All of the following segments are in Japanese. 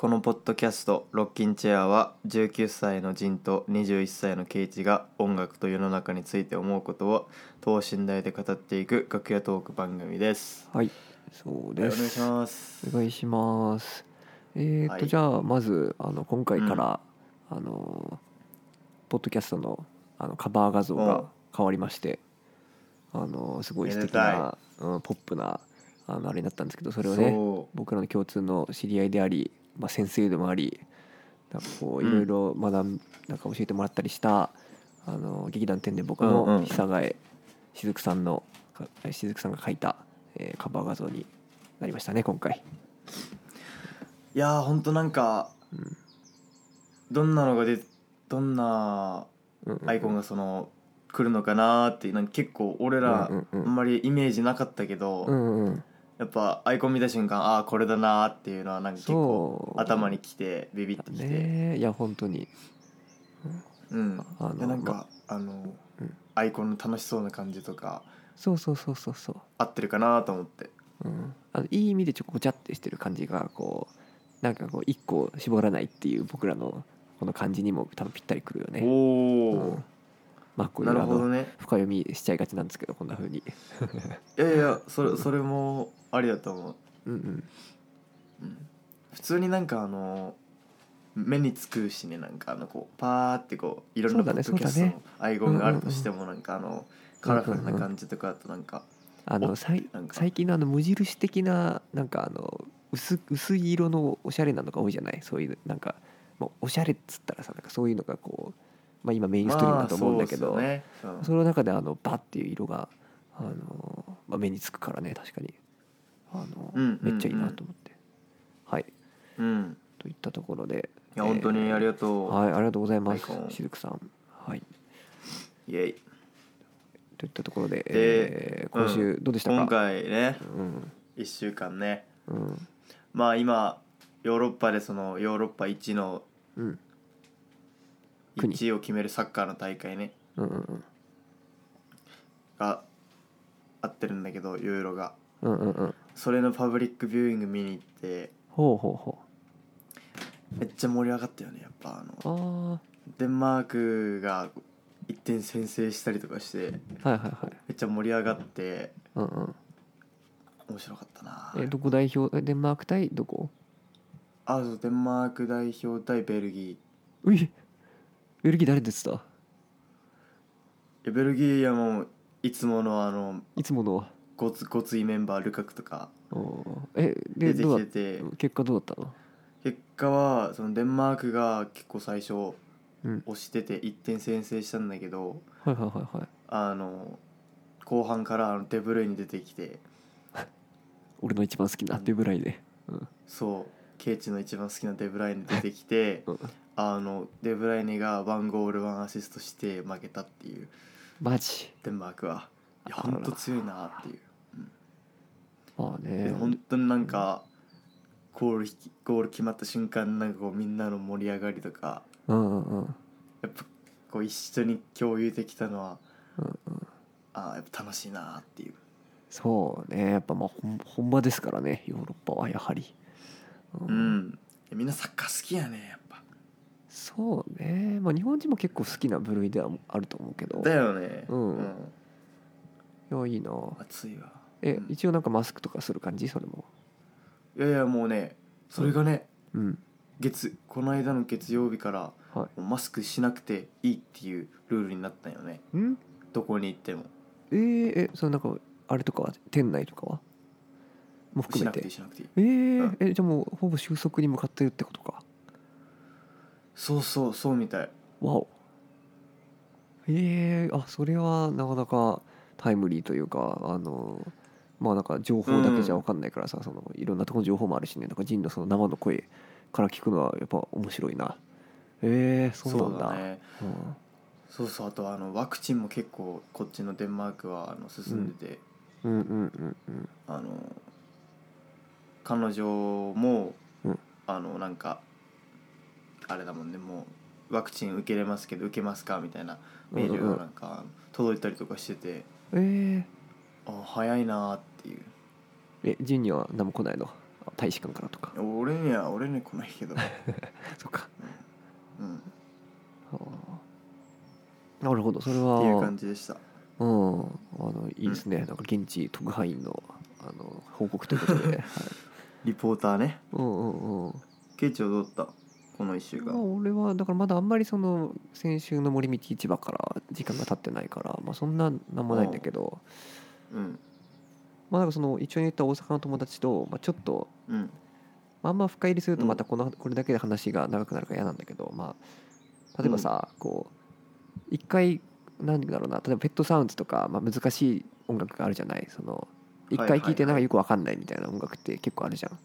このポッドキャスト「ロッキンチェア」は19歳のジンと21歳のケイチが音楽と世の中について思うことを等身大で語っていく楽屋トーク番組です。はい、そうはい、おで願いしす。ます。お願いします。えーと、はいじゃあまずあの今回から、あのポッドキャストのあのカバー画像が変わりまして、あのすごい素敵な、うん、ポップなあのあれになったんですけど、それをねそ僕らの共通の知り合いであり、まあ先生でもあり、なんかこううん。いろいろ学んなんか教えてもらったりしたあの劇団天で僕うんうん。の久賀しずくさんのかしずくさんが描いた、えーカバー画像になりましたね今回。ういやーほんとなんか、うん。どんなのがでどんなうんうんアイコンがその来るのかなーってなんか結構俺らうんうんうんあんまりイメージなかったけど、うんうんやっぱアイコン見た瞬間ああこれだなーっていうのはなんか結構頭にきてビビってきて、ねいや本当に。うん。あのなんか、まあの、うん。アイコンの楽しそうな感じとかそうそうそうそうそう、合ってるかなと思って。うん、あのいい意味でちょっとごちゃってしてる感じがこうなんかこう一個絞らないっていう僕らのこの感じにも多分ぴったりくるよね。おお、うんまあこういうなるほどね。深読みしちゃいがちなんですけどこんな風に。いやいやそれそれもありだと思う、うんうん。うん、普通になんかあの目につくしねなんかあのこうパーってこういろんなポッドキャストのアイコンがあるとしてもなんかあのカラフルな感じとかだとなんかあのおさいなんか。最近のあの無印的ななんかあの薄薄い色のおしゃれなのが多いじゃない？そういうなんかもうおしゃれっつったらさなんかそういうのがこう、まあ、今メインストリームだと思うんだけど、まあそうっすよね。その中であのバッっていう色があの、まあ、目につくからね確かに。あの、うんうんうんめっちゃいいなと思って、はい。うん、うん、といったところで。いや本当にありがとう、はいありがとうございますしずくさん。はい。イエイ。といったところで、でえー今週どうでしたか、今回ねうん。1週間ね。うん。まあ今ヨーロッパでそのヨーロッパ一のうん国1位を決めるサッカーの大会ね。うんうんがあってるんだけどユーロが。うんうんうん。それのパブリックビューイング見に行ってほうほうほめっちゃ盛り上がったよねやっぱあの。うあデンマークが1点先制したりとかしてあはいはいはい。めっちゃ盛り上がってうんうん。面白かったな。えどこ代表？えデンマーク対どこ？あそうデンマーク代表対ベルギー。ういベルギー誰出てたベルギーはもういつものあのいつもの？ごつごついメンバールカクとか。おー。え出てでどうだきてて結果どうだったの？結果はそのデンマークが結構最初うん。押してて1点先制したんだけどはいはいはいはい。あの後半からあのデブルイに出てきて。俺の一番好きなデブライでうん。そう。ケイチの一番好きなデブライネ出てきて うんあのデブライネが1ゴール1アシストして負けたっていう。マジ？デンマークは。いや本当強いなっていう、まあでね本当になんかゴールゴール決まった瞬間なんかこうみんなの盛り上がりとか。うんうんうん。やっぱこう一緒に共有できたのはうんうん。あーやっぱ楽しいなっていう。そうね。やっぱまあ本本場ですからね。ヨーロッパはやはり。ううん。いやみんなサッカー好きやねやっぱそうね。まあ日本人も結構好きな部類ではあると思うけど。だよね。うん。いやいいな。暑いわ。えうん。一応なんかマスクとかする感じ？それも。いやいやもうねそれがね、うん。月この間の月曜日からはもうマスクしなくていいっていうルールになったよね。いん？どこに行っても。えー、えそのなんかあれとかは？店内とかは？もしなくていいしなくていい。えーうん。えじゃあもうほぼ収束に向かってるってことかそうそうそうみたい。わお。えー、あそれはなかなかタイムリーというかあのまあなんか情報だけじゃ分かんないからさ、そのいろんなところの情報もあるしねなんかジンのその生の声から聞くのはやっぱ面白いな。えー、そうなんだ。ね。うん。そうそうあとあのワクチンも結構こっちのデンマークはあの進んでて、うんうんうんうん。あの彼女も、うん。あのなんかあれだもんねもうワクチン受けれますけど受けますか？みたいなメールがなんか届いたりとかしてて、えー、あ早いなーっていう。えジンには何も来ないの？大使館からとか。俺には俺に来ないけど。そっか。うん。あー。なるほどそれっていうは感じでした。うん。あのいいですね、なんか現地特派員のあの報告ということで、はい、リポーターね。うんうんうん。ケイチはどうだった？この1週まあ、間俺はだからまだあんまりその先週の森道市場から時間が経ってないから、まあ、そんななんもないんだけどうん。まあなんかその一緒に行った大阪の友達と、まあ、ちょっとうん。まああんま深入りするとうん。またこのこれだけで話が長くなるから嫌なんだけど、まあ、例えばさ、こう一回なんだろうな例えばペットサウンズとか、まあ、難しい音楽があるじゃない？その一回聴いてなんかよくわかんないみたいな音楽って結構あるじゃん。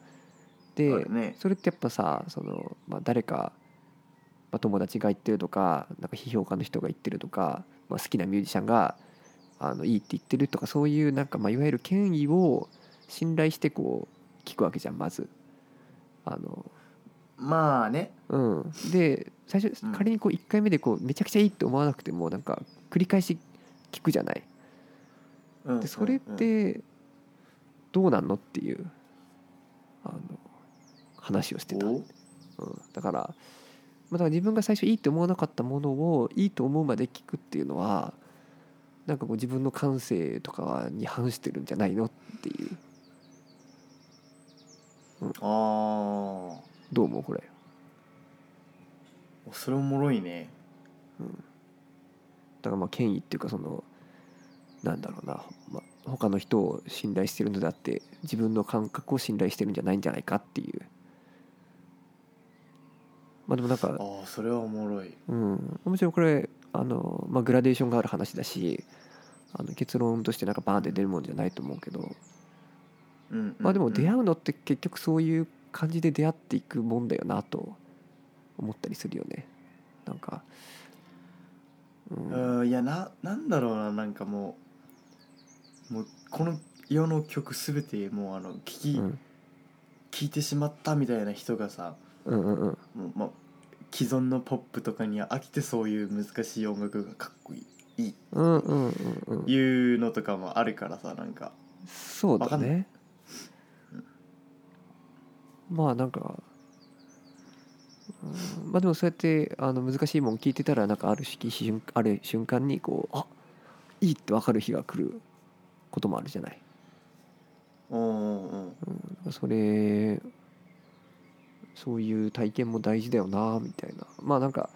で、それってやっぱさその、まあ、誰か、まあ、友達が言ってるとかなんか批評家の人が言ってるとか、まあ、好きなミュージシャンがあのいいって言ってるとかそういうなんか、まあ、いわゆる権威を信頼してこう聞くわけじゃんまず。あのまあね。うん、で最初うん。仮にこう1回目でこうめちゃくちゃいいって思わなくてもなんか繰り返し聞くじゃない。うんでそれってどうなんのっていう。あの話をしてた、うん、おだから、まあ、だから自分が最初いいって思わなかったものをいいと思うまで聞くっていうのはなんかこう自分の感性とかに反してるんじゃないのっていう。あどう思うこれ？あそれおもろいね。だからまあ権威っていうかそのなんだろうな、まあ、他の人を信頼してるのであって自分の感覚を信頼してるんじゃないんじゃないかっていうまあでもなんかああそれはおもろい。うん。もちろんこれあの、まあ、グラデーションがある話だしあの結論としてなんかバーンって出るもんじゃないと思うけど。うんまあでも出会ううのって結局そういう感じで出会っていくもんだよなと思ったりするよね。なんかうん。んうんいやななんだろうななんかもうもうこの世の曲すべてもうあの聞き、うん。聞いてしまったみたいな人がさうんうんうん。もう、まあ、既存のポップとかには飽きてそういう難しい音楽がかっこいい。うんうんうんうん。いうのとかもあるからさなんか。そうだね。まあなんかうんまあでもそうやってあの難しいもん聞いてたらなんかある時瞬ある瞬間にこうあいいって分かる日が来ることもあるじゃない、うんうんうん。うん、それそういう体験も大事だよなみたいな。まあなんか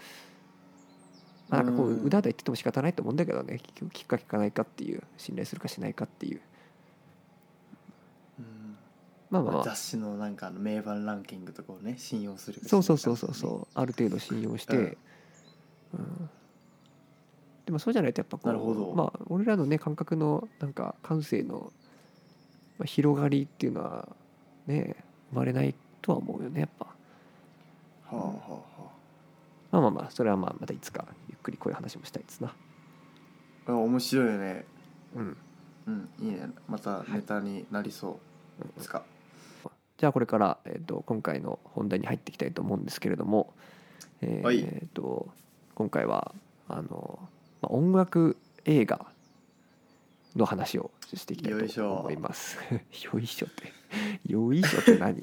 まあなんかこううだうだ言ってても仕方ないと思うんだけどね結局聞くか聞かないかっていう信頼するかしないかっていう。うん。まあまあ。まあ雑誌のなんかあの名盤ランキングとかをね信用するかそうそうそうそうそう。ある程度信用して、うん。うん。でもそうじゃないとやっぱこうなるほど。まあ俺らのね感覚のなんか感性のまあ広がりっていうのはね生まれないとは思うよねやっぱ。はあはあはまあまあまあそれはまあまたいつかゆっくりこういう話もしたいですな。ああ面白いよね。うん。うんいいね。またネタになりそう。ですか、じゃあこれから、えー、と今回の本題に入っていきたいと思うんですけれども、えーはい。えーと今回はあの、まあ、音楽映画の話をしていきたいと思います。よいしょ って。よいしょって何？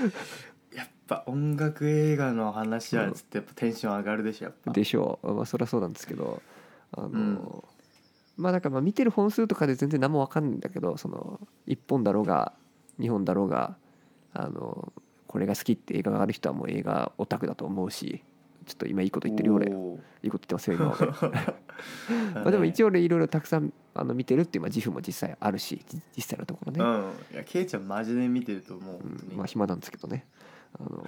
やっぱ音楽映画の話はつってやっぱテンション上がるでしょやっぱ。でしょう、まあ、そりゃそうなんですけどあの、うん。まあなんかまあ見てる本数とかで全然何も分かんないんだけどその1本だろうが2本だろうがあのこれが好きって映画がある人はもう映画オタクだと思うしちょっと今いいこと言ってるよ俺。いおいこと言ってますよ今俺。ー まあでも一応応俺いろいろたくさんあの見てるっていうまあ自負も実際あるしじ実際のところね、うん。いやケイちゃんマジで見てると思う、うんまあ暇なんですけどね。あの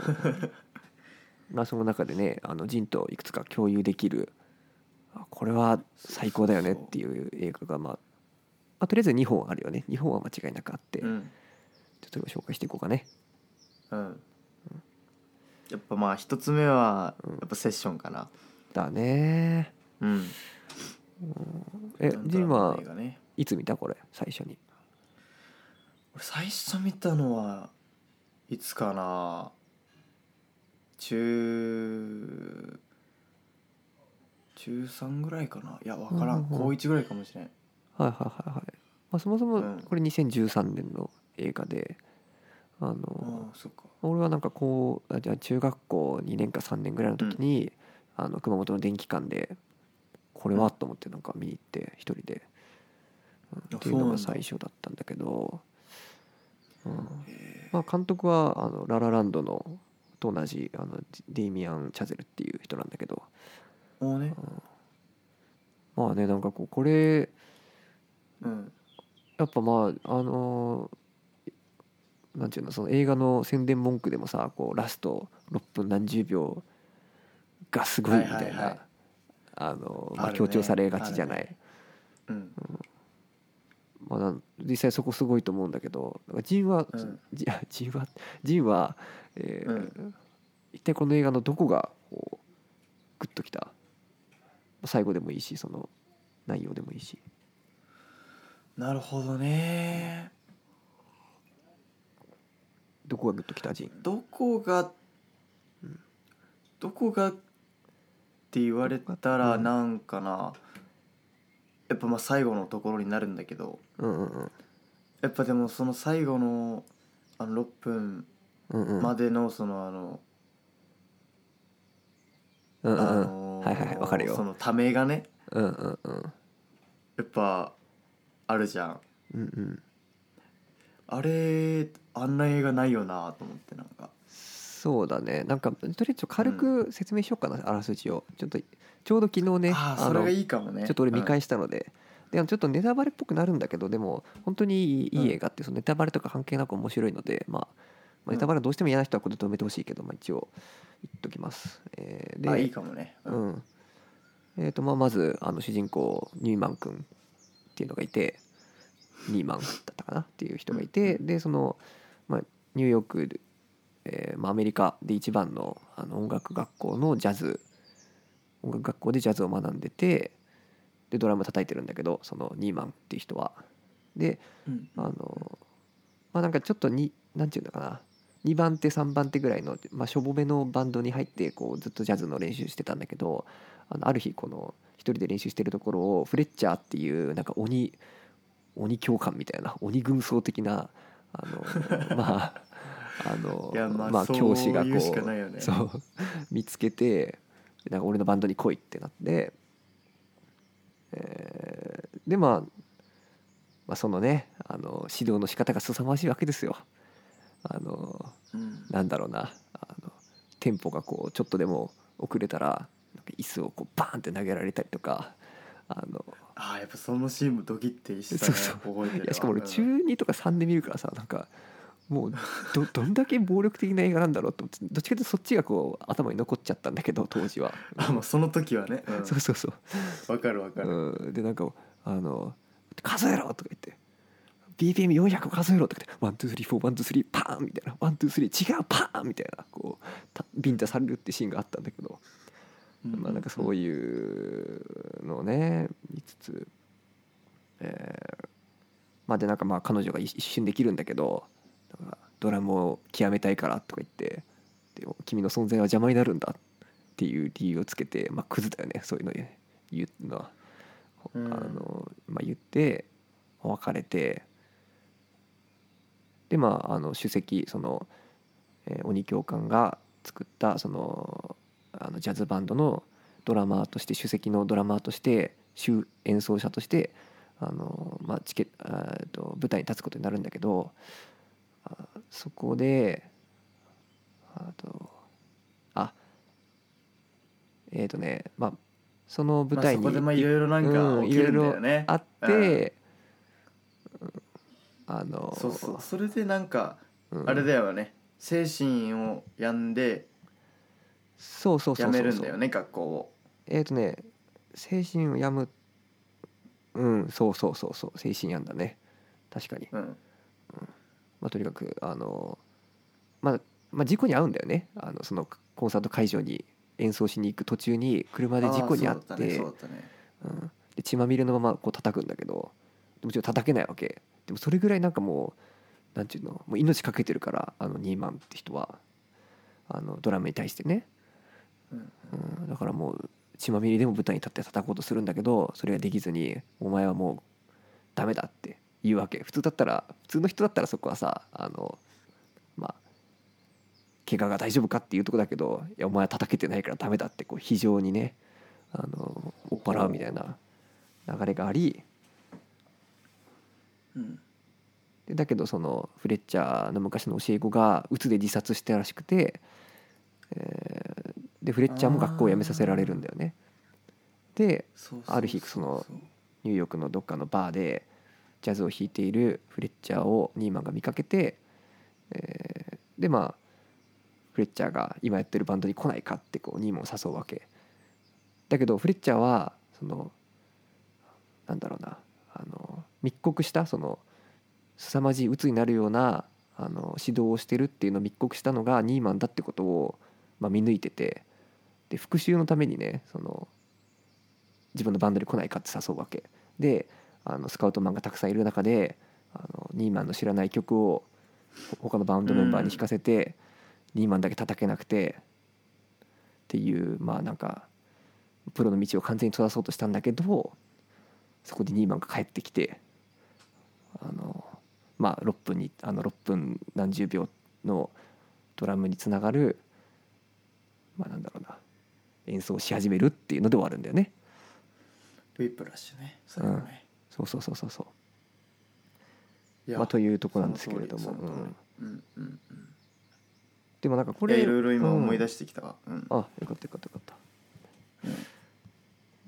まあその中でねあのジンといくつか共有できるあこれは最高だよねっていう映画がまあ、まあ、とりあえず2本あるよね。2本は間違いなくあって、うん。ちょっと紹介していこうかね。うんやっぱまあ一つ目はうん。やっぱセッションかな。だね。うん。えジンはいつ見たこれ？最初に。俺最初見たのはいつかな。中中3ぐらいかな。いや分からん、うん高1ぐらいかもしれん。はいはいはいはい、まあ、そもそもうん。これ2013年の映画で、ああの俺はなんかこうあじゃあ中学校2年か3年ぐらいの時に、あの熊本の電気館でこれはと思ってなんか見に行って一人で、うん。あっていうのが最初だったんだけど、うん。へまあ、監督はあのララランドのと同じあのデイミアン・チャゼルっていう人なんだけど。ね。まあねなんかこうこれうん。やっぱまああのなんていうのその映画の宣伝文句でもさこうラスト6分何十秒がすごいみたいな、強調されがちじゃない、うん。まあ、実際そこすごいと思うんだけどジンは、うん。ジジンはジンは、えーうん。一体この映画のどこがこうグッときた？最後でもいいしその内容でもいいし。なるほどね。どこがグッときたジン？どこがどこがって言われたらうんなんかな。やっぱまあ最後のところになるんだけど。うんうんうんやっぱでもその最後のあの6分までのそのあの、うんうんあうん。のはいはいわかるよ。そのためがね。うんうんうん。やっぱあるじゃん。うんうんあれあんな映画ないよなと思ってなんか。そうだね。なんかとりあえず軽く説明しようかな、あらすじを。ちょっとちょうど昨日ねのああそれがいいかもね。ちょっと俺見し返したので、でちょっとネタバレっぽくなるんだけどでも本当にいい,、うん。いい映画ってそのネタバレとか関係なく面白いので、まあ、まあ、ネタバレどうしても嫌な人はここで止めてほしいけど、まあ、一応言っときます。えーであいいかもね。ううん。んえーとまあ、まずあの主人公ニューマン君っていうのがいてニーマンだったかなっていう人がいて、でその、まあ、ニューヨークで、えーまあ、アメリカで一番のあの音楽学校のジャズ音楽学校でジャズを学んでてでドラム叩いてるんだけどそのニーマンっていう人は。でうんあのまあなんかちょっとになんていうのかな。2番手3番手ぐらいの、まあ、しょぼめのバンドに入ってこうずっとジャズの練習してたんだけどあのある日この一人で練習してるところをフレッチャーっていうなんか鬼鬼教官みたいな鬼軍曹的なあの まああのまあまあ教師がこそうねそう見つけてなんか俺のバンドに来いってなって、えーでまあまあ、そのねあの指導の仕方が凄まじいわけですよ。あのうんなんだろうなあのテンポがこうちょっとでも遅れたら椅子をこうバーンって投げられたりとかあのああやっぱそのシーンもドキッてしたねそうそう覚えてるわいやしかも俺うん中2とか3で見るからさなんかもうどどんだけ暴力的な映画なんだろうと思ってどっちかというとそっちがこう頭に残っちゃったんだけど当時は。あもうその時はねうんそうそうそうわかるわかるうん、でなんかあの「数えろ!」とか言って「BPM400 数えろ!」とか言って「 one two three four one two three パーン!」みたいな「 one two three 違うパーン!」みたいなこうたビンタされるってシーンがあったんだけど、まあなんかそういうのをね見つ。つ、えーまあでなんかまあ彼女が一一瞬できるんだけどドラムを極めたいからとか言ってでも君の存在は邪魔になるんだ。っていう理由をつけてまあクズだよね。そういうの言うのは、うん。あのまあ、言って別れて。でまああの主席その、えー鬼教官が作ったそのあのジャズバンドのドラマーとして主席のドラマーとして主演奏者としてあの、まあ、チケあーと舞台に立つことになるんだけどあそこであとあえっ、とねまあその舞台に、まあそこでまあいろいろなんか起きるんだよね。あって、うんあのそうそう。それでなんかうん。あれだよね。精神を病んでそうそうそうそう。やめるんだよね学校を。えっ、とね精神を病むうんそうそうそうそう。精神病んだね。確かに、うん。まあ、とにかくあの、まあ、まあ事故に遭うんだよね。あのそのコンサート会場に演奏しに行く途中に車で事故に遭ってそうだったねうん。で血まみれのままこう叩くんだけどもちろん叩けないわけ。でもそれぐらいなんかもうなんていうのもう命かけてるからあのニーマンって人は。あのドラムに対してね、うんうん、だからもう血まみれでも舞台に立って叩こうとするんだけどそれができずに「お前はもうダメだ」って言うわけ。普通だったら普通の人だったらそこはさあの怪我が大丈夫かっていうとこだけどいやお前は叩けてないからダメだってこう非常にねあの追っ払うみたいな流れがありうん。でだけどそのフレッチャーの昔の教え子が鬱で自殺したらしくて、えーでフレッチャーも学校を辞めさせられるんだよね。である日そのニューヨークのどっかのバーでジャズを弾いているフレッチャーをニーマンが見かけて、えーでまあフレッチャーが今やってるバンドに来ないかってこうニーマンを誘うわけ。だけどフレッチャーはそのなんだろうなあの密告したその凄まじい鬱になるようなあの指導をしてるっていうのを密告したのがニーマンだってことを、まあ、見抜いててで復讐のためにねその自分のバンドに来ないかって誘うわけ。であのスカウトマンがたくさんいる中であのニーマンの知らない曲を他のバンドメンバーに弾かせて、ニーマンだけ叩けなくてっていうまあなんかプロの道を完全に閉ざそうとしたんだけどそこでニーマンが帰ってきてあのまあ6分にあの6分何十秒のドラムにつながるまあなんだろうな。演奏をし始めるっていうので終わるんだよね。ウィップラッシュね。最後ね、そうそうそうそうそう。まあ、というとこなんですけれども、でもなんかここれれいろいろ今思いし出してきたわ。うん。あよかったよかったよかった。うん。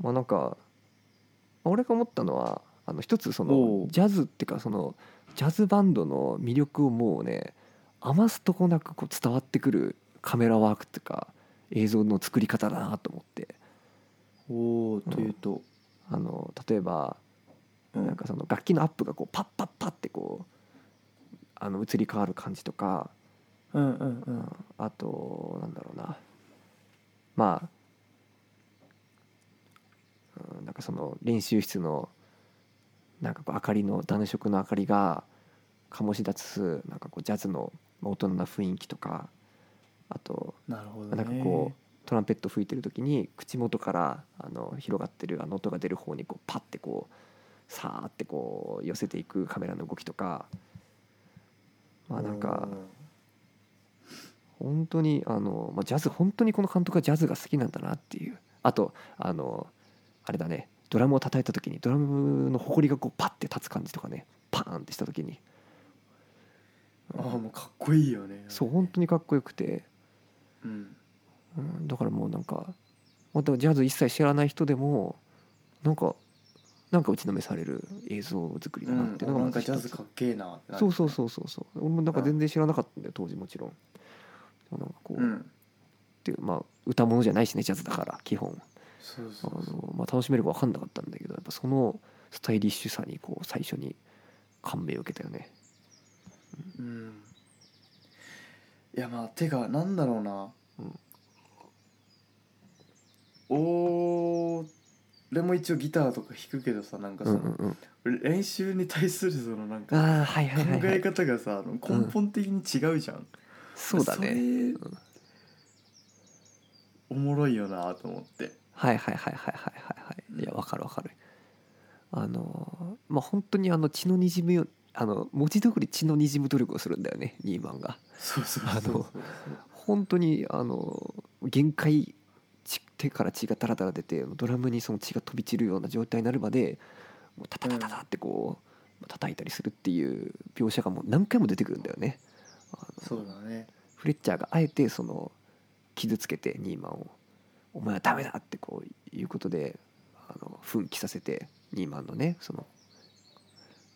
まあなんかまあ俺が思ったのはあの一つそおのう。ジャズっていうかそのジャズバンドの魅力をもうね余すとこなくこう伝わってくるカメラワークっていうか映像の作り方だなと思って。おおというと。あの例えばうん。なんかその楽器のアップがこうパッパッパッってこうあの移り変わる感じとかうんうんうん。あとなんだろうな。まあうんなんかその練習室のなんかこう明かりの暖色の明かりが醸し出すなんかこうジャズの大人な雰囲気とかあとなるほどね。なんかこうトランペット吹いてる時に口元からあの広がってるあの音が出る方にこうパッてこうさーってこう寄せていくカメラの動きとか。まあなんか本当にあの、まあ、ジャズ本当にこの監督はジャズが好きなんだなっていう。あとあのあれだね。ドラムを叩いた時にドラムのほこりがこうパッて立つ感じとかね。パーンってした時に。ああもうかっこいいよね。そう本当にかっこよくて、うん。うん、だからもうなんかまたジャズ一切知らない人でもなんかなんか打ちのめされる映像作りだなっていうのがなんかまず一つ。ジャズかっけえなってなるそうそうそうそうそう。俺もなんか全然知らなかったんだよ当時もちろん。なんかこう、っうん。ていうまあ歌物じゃないしねジャズだから基本。そうあの、まあ、楽しめるか分かんなかったんだけどやっぱそのスタイリッシュさにこう最初に感銘を受けたよね。うんいやまあてかなんだろうな、うん。おー俺も一応ギターとか弾くけどさなんかさ、うんうんうん、俺練習に対するそのなんかああはいはいはい、考えはい、方がさあの根本的に違うじゃん、そうだね。それおもろいよなと思って。はいはいはいはいはいはいはい。いやわかるわかる。あのまあ本当にあの血のにじむよあの文字通り血のにじむ努力をするんだよねニーマンが。そうそうあの本当にあの限界血手から血がダラダラ出てドラムにその血が飛び散るような状態になるまでもうタタタタタってこう叩いたりするっていう描写がもう何回も出てくるんだよね。そうだね。フレッチャーがあえてその傷つけてニーマンを「お前はダメだ!」ってこういうことであの奮起させてニーマンのねその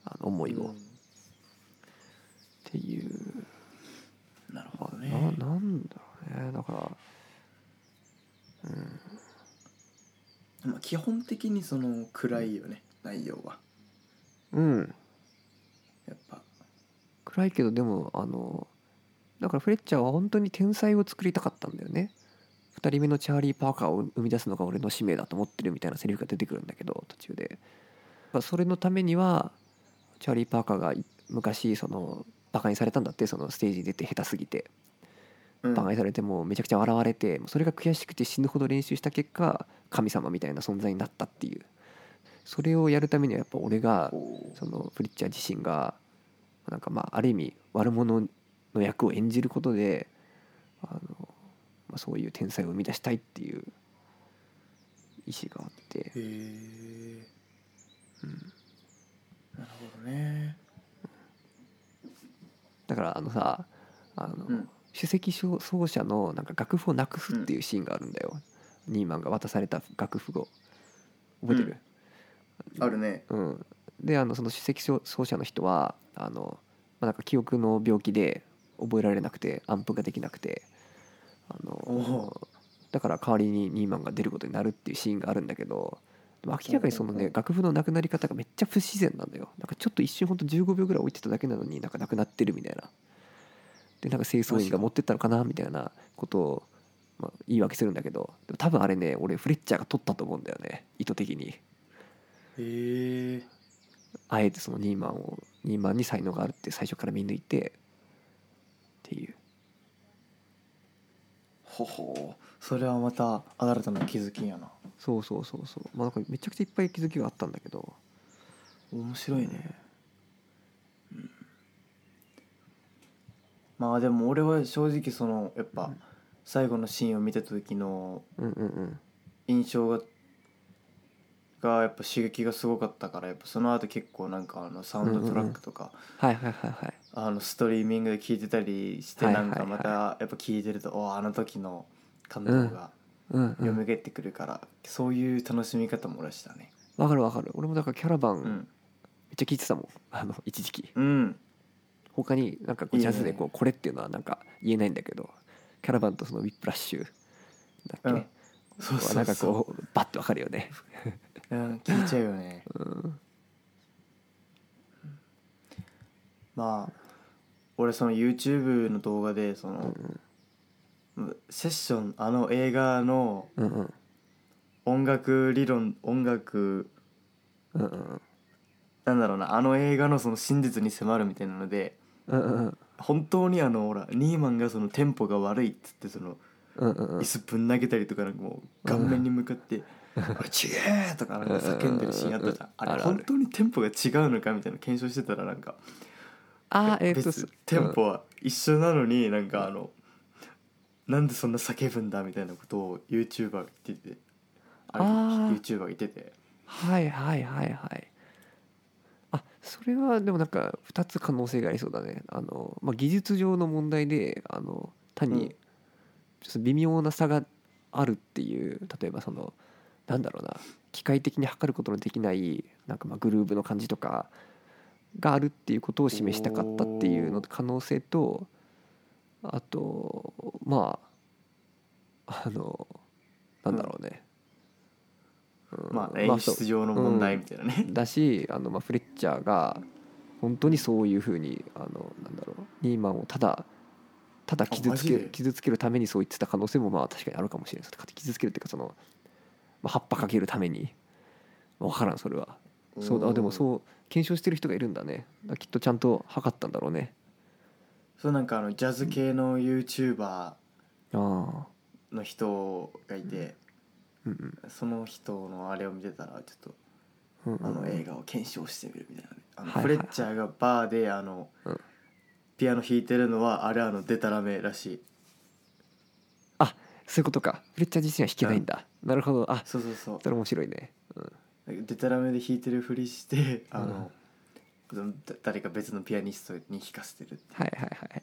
あの思いを、うん。っていう、なるまあほどね。ななんだろうね。だからうん。まあ基本的にその暗いよね内容は。うん。やっぱ。暗いけどでもあのだからフレッチャーは本当に天才を作りたかったんだよね。2人目のチャーリー・パーカーを生み出すのが俺の使命だと思ってるみたいなセリフが出てくるんだけど途中で。まあそれのためにはチャーリー・パーカーがい昔そのバカにされたんだってそのステージに出て下手すぎて。うん。バカにされてもうめちゃくちゃ笑われてそれが悔しくて死ぬほど練習した結果神様みたいな存在になったっていう。それをやるためにはやっぱ俺がそのフリッチャー自身がなんかまあある意味悪者の役を演じることであの、まあ、そういう天才を生み出したいっていう意思があって。うんなるほどね。だからあのさあの、うん。首席奏者のなんか楽譜をなくすっていうシーンがあるんだよ、ニーマンが渡された楽譜を。覚えてる、あるね。うん。であのその首席奏者の人はあの、まあ、なんか記憶の病気で覚えられなくてアンプができなくてあおのだから代わりにニーマンが出ることになるっていうシーンがあるんだけど明らかにそのね楽譜のなくなり方がめっちゃ不自然なんだよ。なんかちょっと一瞬ほんと15秒ぐらい置いてただけなのになんかなくなってるみたいな。でなんか清掃員が持ってったのかなみたいなことを、まあ、言い訳するんだけど。でも多分あれね俺フレッチャーが取ったと思うんだよね。意図的に。へえあえてそのニーマンをニーマンに才能があるって最初から見抜いて。っていうほほう。それはまた新たな気づきやな。そうそうそうそう。まあなんかめちゃくちゃいっぱい気づきがあったんだけど。面白いね、うん。まあでも俺は正直そのやっぱうん。最後のシーンを見た時のうんうんうん。印象ががやっぱ刺激がすごかったからやっぱその後結構なんかあのサウンドトラックとか、はいはいはいはいあのストリーミングで聴いてたりしてなんかまたやっぱ聴いてると、おあの時の感動がうんうん。蘇ってくるから、そういう楽しみ方も俺はしたね。わかるわかる。俺もだからキャラバンめっうんちゃ聞いてたもん。あの一時期。うん。他になんかこうジャズでこうこれっていうのはなんか言えないんだけどキャラバンとそのウィップラッシュだっけ、うん。そうそうそう。なんかこうバッてわかるよね。うん聞いちゃうよね。うん。まあ俺その YouTube の動画でその、うんセッションあの映画のうんうん。音楽理論音楽うんうん。なんだろうなあの映画のその真実に迫るみたいなのでうんうん本当にあのほらニーマンがそのテンポが悪いっつってそのうんうんうん。椅子ぶん投げたりとかなんかもう顔面に向かって「あちげえ!」とかなんか叫んでるシーンあったじゃん。あれある。ある本当にテンポが違うのかみたいな検証してたらなんかあーえっ、と別テンポは一緒なのになんかあのなんでそんな叫ぶんだみたいなことを YouTuber が言っててあれあー。YouTuber が言ってて。はいはいはいはい。あそれはでもなんか2つ可能性がありそうだね。あの、まあ、技術上の問題であの単うん。にちょっと微妙な差があるっていう例えばそのなんだろうな機械的に測ることのできないなんかまあグルーブの感じとかがあるっていうことを示したかったっていうの可能性とあとまああのなんだろうね、うんまあ演出上の問題みたいなね。だしあの、まあ、フレッチャーが本当にそういうふうにあのなんだろうニーマンをただただ傷つけ傷つけるためにそう言ってた可能性もまあ確かにあるかもしれないです。傷つけるっていうかその、まあ、葉っぱかけるために。分からんそれはそうだあでもそう検証してる人がいるんだね。だきっとちゃんと測ったんだろうね。そうなんかあのジャズ系の YouTuber の人がいてうんうん。その人のあれを見てたらちょっとうんうん。あの映画を検証してみるみたいな。ねあのフレッチャーがバーであのうん。ピアノ弾いてるのはあれあのデタラメらしい。あそういうことか。フレッチャー自身は弾けないんだ、なるほど。あそうそうそう。それ面白いね、うん、デタラメで弾いてるふりしてあの、誰か別のピアニストに弾かせてるってはいはいはいはい。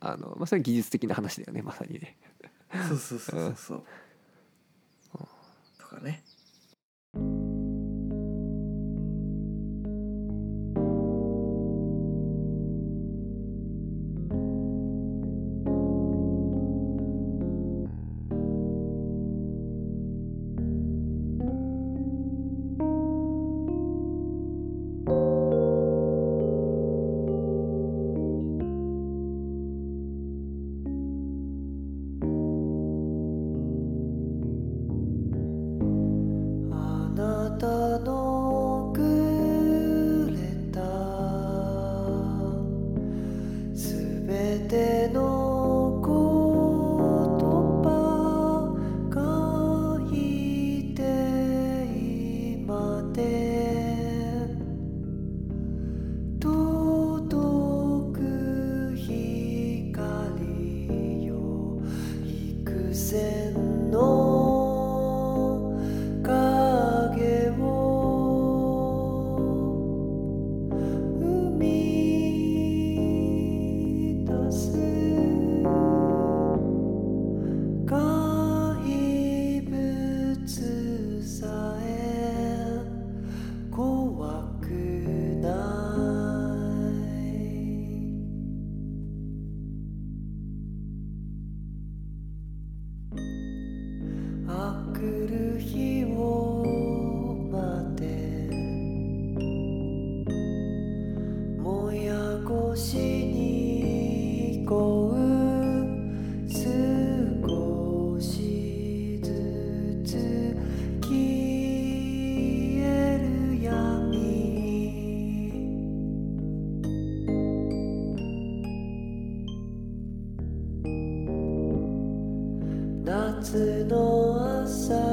あのまあそれは技術的な話だよねまさにね。そうそうそうそうそう。とかね夏の朝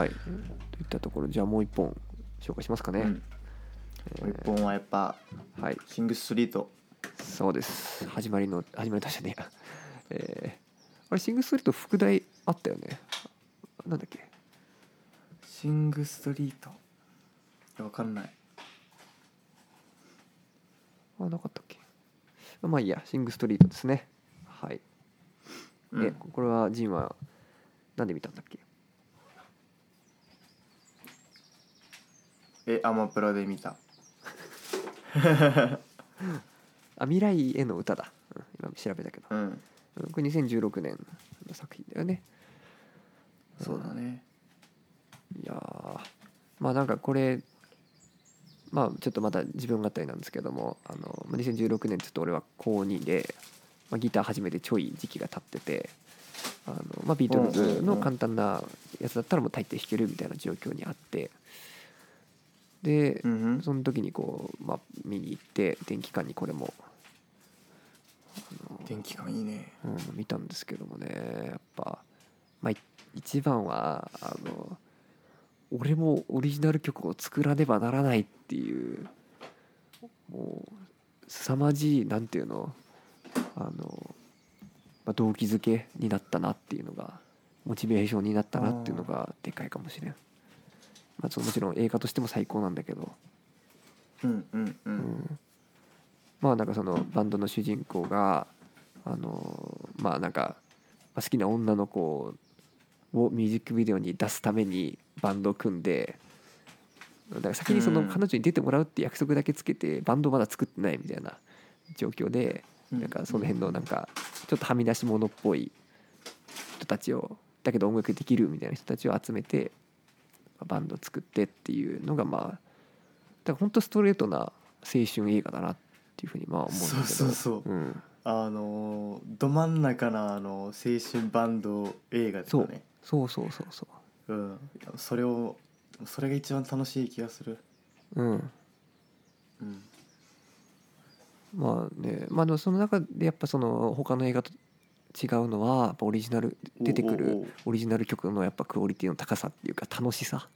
はい。といったところじゃあもう一本紹介しますかね、うん、もう一本はやっぱはい。シングストリート。そうです。始まりの始まりだじゃね。えー、あれシングストリート副題あったよね。なんだっけ？シングストリート。わかんない。あなかったっけ？まあいいや。シングストリートですね。はい、うん。えこれはジンはなんで見たんだっけ？えアマプラで見た。あ未来への歌だ、うん今調べたけど、うん。うんこれ2016年の作品だよね。そうだね。いやー。まあなんかこれまあちょっとまた自分語りなんですけどもあのまあ2016年ちょっと俺は高2で、まあ、ギター始めてちょい時期が経っててあの、まあ、ビートルズの簡単なやつだったらもう大抵弾けるみたいな状況にあってでうんうん。その時にこう、まあ、見に行って電気館にこれも、電気感いいね。うん、見たんですけどもねやっぱ、まあ、い一番はあの俺もオリジナル曲を作らねばならないっていうもう凄まじいなんていうのあの、まあ、動機づけになったなっていうのがモチベーションになったなっていうのがでかいかもしれん、まあ、もちろん映画としても最高なんだけど、うんうんううん。んまあなんかそのバンドの主人公があのまあなんかまあ好きな女の子をミュージックビデオに出すためにバンドを組んでだから先にそのうん。彼女に出てもらうって約束だけつけてバンドまだ作ってないみたいな状況でうん。なんかその辺のなんかちょっとはみ出し者っぽい人たちをだけど音楽できるみたいな人たちを集めてバンドを作ってっていうのがまあだから本当ストレートな青春映画だなっていうふうにまあ思うんだけど。そうそうそう。うん、あのーど真ん中のあの青春バンド映画ですよね。そうそうそうそう。うん。それをそれが一番楽しい気がする。うん。うん。まあね。まあでもその中でやっぱその他の映画と違うのはやっぱオリジナル出てくるオリジナル曲のやっぱクオリティの高さっていうか楽しさ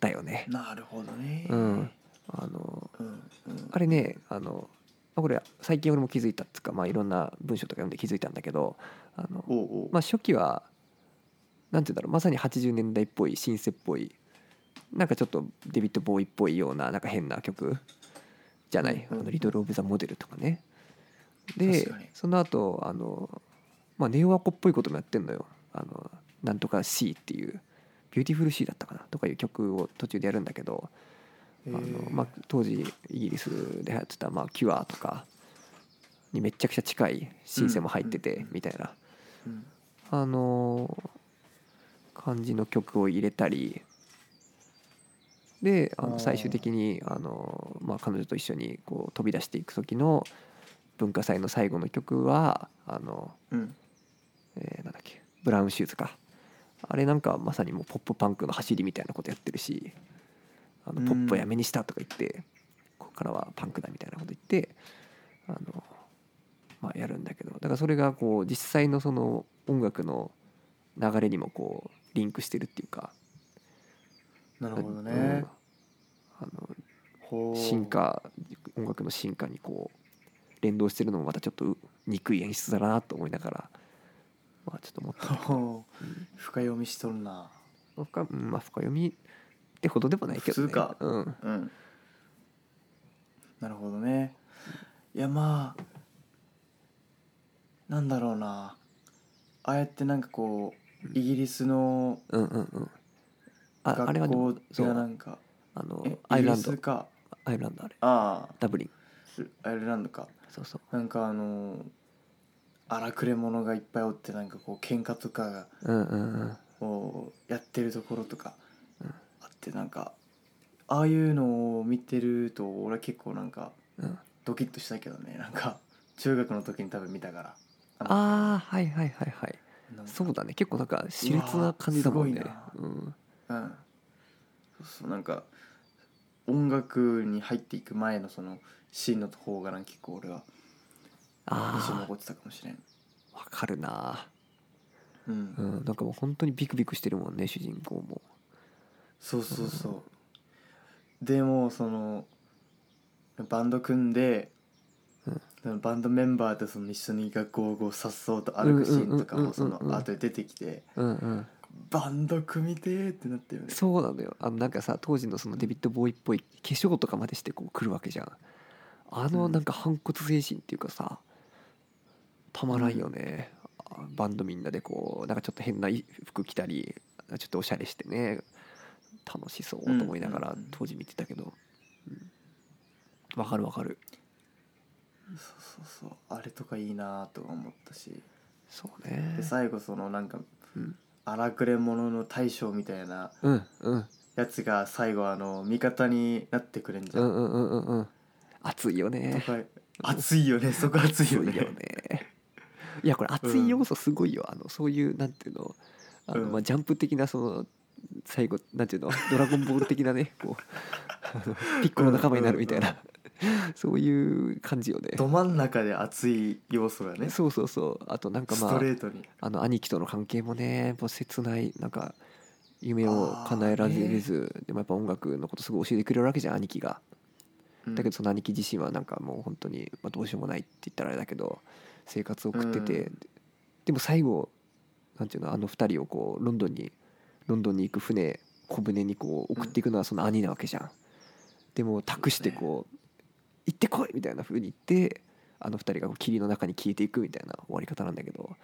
だよね。なるほどね。うん、あのうんうん。あれねあのまあこれ最近俺も気づいたっつうか、まあ、いろんな文章とか読んで気づいたんだけどあの、まあ、初期はなんて言うんだろうまさに80年代っぽいシンセっぽいなんかちょっとデビッド・ボウイっぽいようななんか変な曲じゃない「うんうんあのリトル・オブ・ザ・モデル」とかね。で確かに。その後あのまあネオアコっぽいこともやってんのよ。あのなんとか C っていう「ビューティフル C」だったかなとかいう曲を途中でやるんだけどあの、まあ、当時イギリスで流行ってた、まあ、キュアとかにめちゃくちゃ近いシンセも入っててみたいな、うん。あの感じの曲を入れたり。であの最終的にあの、まあ、彼女と一緒にこう飛び出していく時の文化祭の最後の曲はあの、うんえーなんだっけブラウンシューズか。あれなんかまさにもうポップパンクの走りみたいなことやってるしあのうん。ポップをやめにしたとか言ってここからはパンクだみたいなこと言ってあの、まあ、やるんだけど。だからそれがこう実際のその音楽の流れにもこうリンクしてるっていうか。なるほどうん。ねあの進化音楽の進化にこう連動してるのもまたちょっと憎い演出だなと思いながらまあちょっと思ったほ う深読みしとるな。深,、うんまあ、深読みってほどでもないけど、ね、普通か。うん、うん。なるほどね。いやまあなんだろうな。ああやってなんかこうイギリスのうんうんうん。ああれは学校がなんかあのアイルランド。スか。アイルランドあれ。あダブリン。あアイルランドか。そうそう。なんかあの荒くれ者がいっぱいおってなんかこう喧嘩とかがうんうんうん。こうやってるところとかうんあってなんかああいうのを見てると俺は結構なんかうんドキッとしたけどね。なんか中学の時に多分見たから。ああはいはいはいはい。そうだね。結構なんか熾烈な感じだもんね。うん。うん。そうそうなんか音楽に入っていく前のそのシーンの方がなんか結構俺は印象にあ残ってたかもしれんあわかるな。うん。うんなんかもう本当にビクビクしてるもんね主人公も。そうそうそう。でもそのバンド組んで、そのバンドメンバーとその一緒に学校をさっそうと歩くシーンとかうんうんうんうんうんもその後で出てきてうんうん。バンド組みてーってなったよね。そうなのよあのなんかさ当時のそのデビッド・ボーイっぽい化粧とかまでしてこう来るわけじゃん。あのうん。なんか反骨精神っていうかさたまらんよね、あバンドみんなでこうなんかちょっと変な服着たりちょっとおしゃれしてね楽しそうと思いながらうんうんうん当時見てたけど。うん。わ、かるわかる。そうそうそう。あれとかいいなとか思ったし。そうね。で最後そのなんかうん。荒くれ者の大将みたいなうんうん。やつが最後あの味方になってくれんじゃ、うんんうんうんうんうん。熱いよね。熱いよね。そこ熱いよね。熱いよねいやこれ熱い要素すごいよ、あのそういうなんていうの？あの、うん。まあ、ジャンプ的なその最後なんていうの？ドラゴンボール的なねこうピッコロ仲間になるみたいな、そういう感じよね。ど真ん中で熱い要素がね。そうそうそう。あとなんかスまあトレートに。あの兄貴との関係もねもう切ないなんか夢を叶えられず、でもやっぱ音楽のことすごい教えてくれるわけじゃん兄貴が。だけどその兄貴自身はなんかもう本当にまあどうしようもないって言ったらあれだけど生活を送ってて、うん。でも最後なんていうのあの二人をこうロンドンにロンドンに行く船小舟にこう送っていくのはその兄なわけじゃん。でも託してこう「行ってこい!」みたいな風に言ってあの二人がこう霧の中に消えていくみたいな終わり方なんだけど、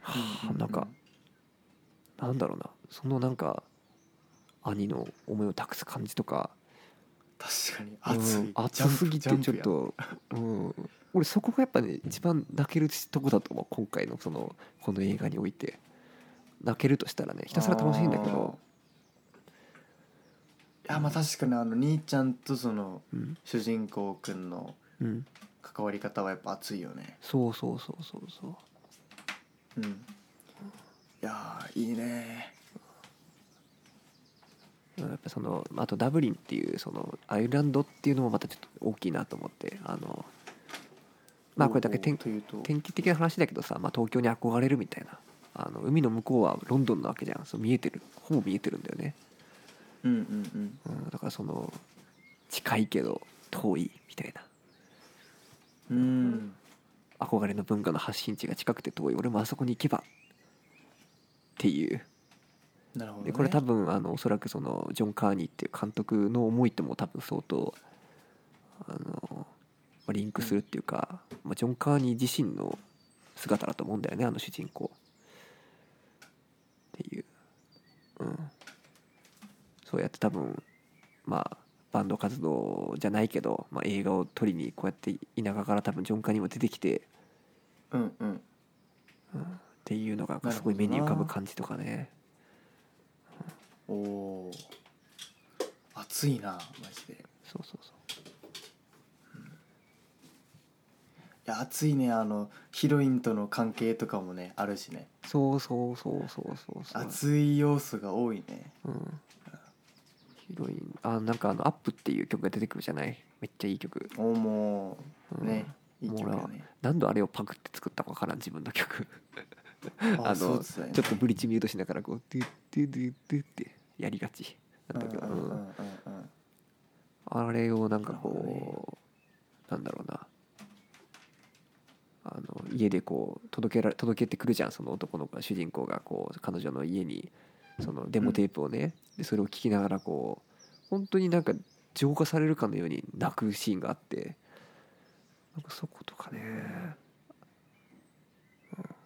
はあなんかなんだろうな。そのなんか兄の思いを託す感じとか。確かに熱い、うん熱すぎてちょっと、うん、俺そこがやっぱね一番泣けるとこだと思う。今回のそのこの映画において。泣けるとしたらねひたすら楽しいんだけど、いやまあ確かにあの兄ちゃんとそのうん。主人公くんのうん、関わり方はやっぱ熱いよね。そうそうそうそうそう。うん。いやーいいね。やっぱそのあとダブリンっていうそのアイルランドっていうのもまたちょっと大きいなと思ってあのまあこれだけ天というと。典型的な話だけどさ、まあ、東京に憧れるみたいなあの海の向こうはロンドンなわけじゃん。そう見えてるほぼ見えてるんだよね、うんうんうん、だからその近いけど遠いみたいな。うんうん。憧れの文化の発信地が近くて遠い。俺もあそこに行けばっていう。なるほど、ね、でこれ多分あのおそらくそのジョン・カーニーっていう監督の思いとも多分相当あのまあリンクするっていうか、まあ、ジョン・カーニー自身の姿だと思うんだよねあの主人公。っていう、うん、そうやって多分まあバンド活動じゃないけど、まあ、映画を撮りにこうやって田舎から多分ジョン・カーニーも出てきてうんうん。っていうのがすごい目に浮かぶ感じとかね。おおー。熱いなマジで。いそうそうそうや熱いねあのヒロインとの関係とかもねあるしね。そうそうそうそうそうそう。熱い要素が多いね。うん。ヒロイン。あなんかあの「アップっていう曲が出てくるじゃない？めっちゃいい曲。おもううん。ね、いい曲だね。何度あれをパクって作ったか分からん自分の曲。ああのね。ちょっとブリッジミュートしながらこう「ドゥッドゥドゥドゥ」ってやりがち。なんだけど、うんあれをなんかこうなんだろうなあの家でこう届けられ届けてくるじゃん。その男の子が主人公がこう彼女の家にそのデモテープをね、でそれを聞きながらこう本当になんか浄化されるかのように泣くシーンがあってなんかそことかね、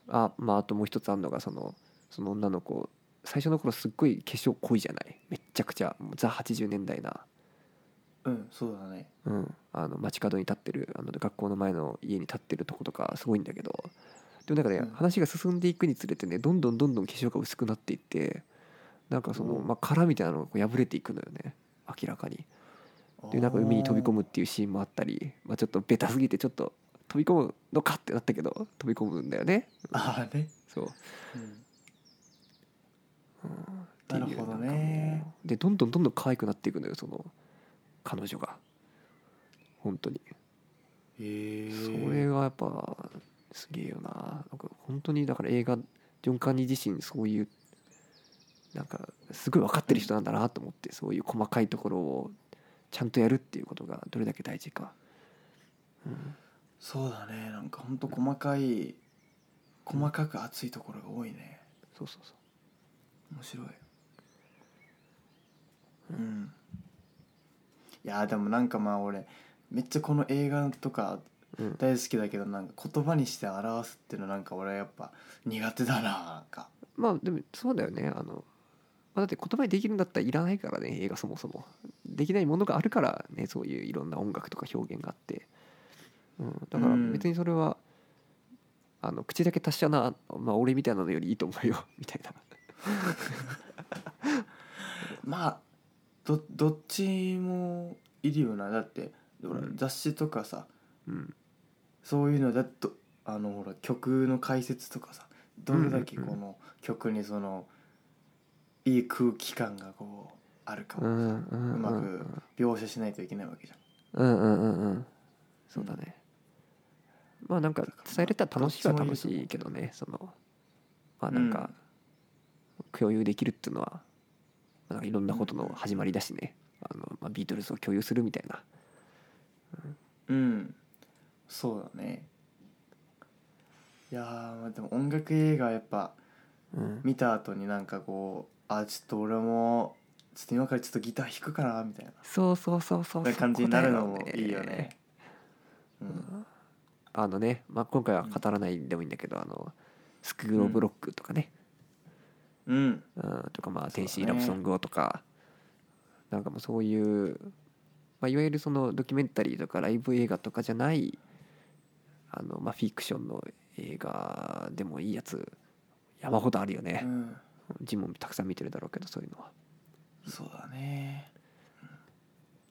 うん。あまああともう一つあるのがそのその女の子最初の頃すっごい化粧濃いじゃない。めっちゃくちゃザ80年代なうんそうだねうん、あの街角に立ってるあの学校の前の家に立ってるとことかすごいんだけどでもなんかね、うん話が進んでいくにつれてねどんどんどんどん化粧が薄くなっていってなんかその、うんまあ、殻みたいなのがこう破れていくのよね明らかに。でなんか海に飛び込むっていうシーンもあったり、まあ、ちょっとベタすぎてちょっと飛び込むのかってなったけど飛び込むんだよね。ああね、そううんうなるほどねでどんどんどんどん可愛くなっていくのよその彼女が。本当に。へえ。それがやっぱすげえよな。なんか本当にだから映画ジョン・カーニー自身そういうなんかすごい分かってる人なんだなと思ってそういう細かいところをちゃんとやるっていうことがどれだけ大事か、うん、そうだね。なんかほんと細かい細かく熱いところが多いね。そうそうそ面白い。うんいやでもなんかまあ俺めっちゃこの映画とかう、うん、大好きだけどなんか言葉にして表すっていうのなんか俺はやっぱ苦手だななんか。まあでもそうだよね。あの、まあ、だって言葉にできるんだったらいらないからね映画そもそも。できないものがあるからねそういういろんな音楽とか表現があって、うん、だからうん。別にそれは、あの口だけ達者な、まあ、俺みたいなのよりいいと思うよみたいな。まあどどっちもいるよな。だってほらうん。雑誌とかさうん。そういうのだとあのほら曲の解説とかさどれだけこの曲にそのいい空気感がこうあるかうをんうんうまくうん描写しないといけないわけじゃん。うんうんうんうん。そうだね。まあなんか伝えれたら楽しいは楽しいけどねその。まあなんか共有できるっていうのはまあいろんなことの始まりだしね。あの、まあ、ビートルズを共有するみたいな。うん。そうだね。いやーまあでも音楽映画やっぱうん。見た後になんかこうあちょっと俺もちょっと今からちょっとギター弾くかなみたいな。そうそうそうそう。そういう感じになるのもいいよね。うん。あのね、まあ、今回は語らないでもいいんだけど、あのスクール・オブ・ロックとかね、うんうん、とかまあ「そうだね天使ラブソングを」とかなんかもうそういう、まあ、いわゆるそのドキュメンタリーとかライブ映画とかじゃないあの、まあ、フィクションの映画でもいいやつ山ほどあるよね。う、ん。ジモンたくさん見てるだろうけどそういうのは。そうだね。うん。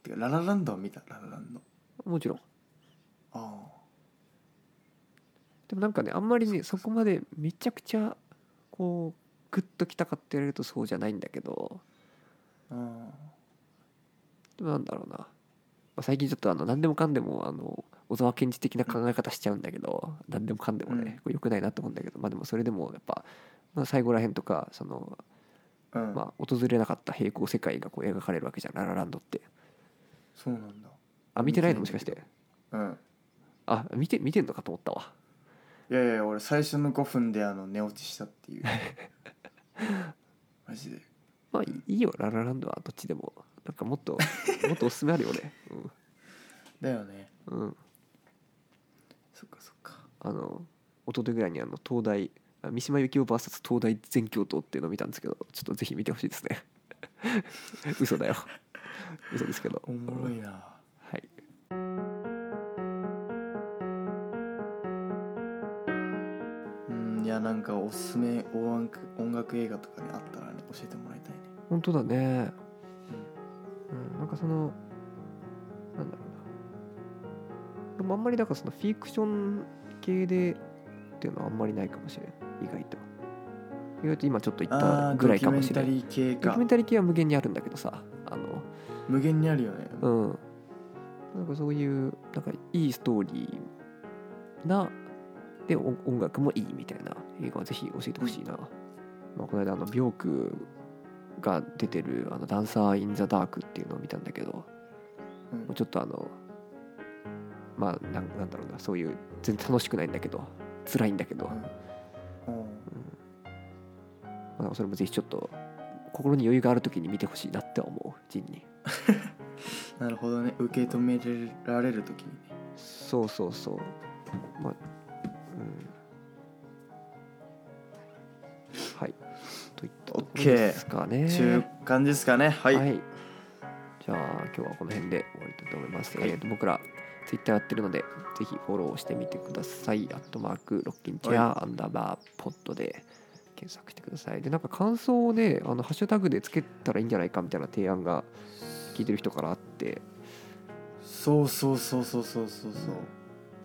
てかララランドは見た？ララランド。もちろん。あ。でもなんかねあんまりねそこまでめちゃくちゃこうグッときたかって言われるとそうじゃないんだけど。あうんでもなんだろうな、まあ、最近ちょっとあの何でもかんでもあの小沢健二的な考え方しちゃうんだけど何でもかんでもね、うん。これ良くないなと思うんだけどまあでもそれでもやっぱ、まあ、最後らへんとかその、うん、まあ、訪れなかった平行世界がこう描かれるわけじゃんララランドって。そうなんだ。あ見てないの？もしかして。うん。あ見て見てんのかと思ったわいやいや俺最初の5分であの寝落ちしたっていう。マジで。まあいいよララランドはどっちでも。なんかもっと もっとおすすめあるよね。だよね。うん、うん、そっかそっか。あの一昨日ぐらいにあの東大あ三島由紀夫 VS 東大全教頭っていうのを見たんですけどちょっとぜひ見てほしいですね。嘘だよ。嘘ですけど。おもろいなやなんかおすすめ音楽音楽映画とかにあったらね教えてもらいたいね。本当だね。うん。なんかそのなんだろうな。でもあんまりだからそのフィクション系でっていうのはあんまりないかもしれん。意外と。意外と今ちょっと言っあたあぐらいかもしれん。ドキュメンタリー系か。ドキュメンタリー系は無限にあるんだけどさあの無限にあるよね。うん。なんかそういうなんかいいストーリーなで音音楽もいいみたいな映画はぜひ教えてほしいな、まあ、この間あのビョークが出てるあの「ダンサー・イン・ザ・ダーク」っていうのを見たんだけどもうん。うちょっとあのまあなんなんだろうなそういう全然楽しくないんだけど辛いんだけど、うん。うん。まあ、それもぜひちょっと心に余裕がある時に見てほしいなって思うジンに。なるほどね。受け止められる時にね。そうそうそう。まあですかね。ちゅう感じですかね。はい、はい。じゃあ今日はこの辺で終わりたいと思います、えーと僕らツイッターやってるのでぜひフォローしてみてください。アットマークロッキンチェアアンダーバーポットで検索してください。でなんか感想をねあのハッシュタグでつけたらいいんじゃないかみたいな提案が聞いてる人からあって。そうそうそうそうそうそう。そう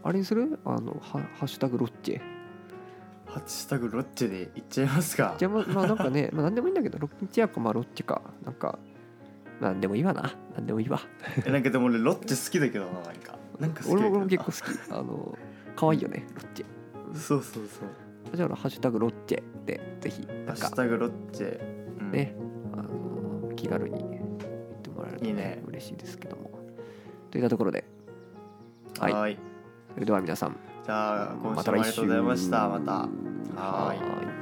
あれにする？あのハハッシュタグロッチ？ェハッシュタグロッチェでいっちゃいますか。じゃあまあまあなんかね、まあ、何でもいいんだけどロッチェアかまあロッチェか。なんかなんでもいいわな。なんでもいいわ。えなんかでも俺ロッチェ好きだけどななんか。なんか好き俺も俺も結構好き。あの可愛いよねロッチ。ェそうそうそう。じゃあハッシュタグロッチェでぜひハなんか。ッシュタグロッチ。ェ、うん。ね、あの気軽に言ってもらえると、いいね。嬉しいですけども。といったところで。はい。それでは皆さんじゃあ今週もありがとうございました。またはい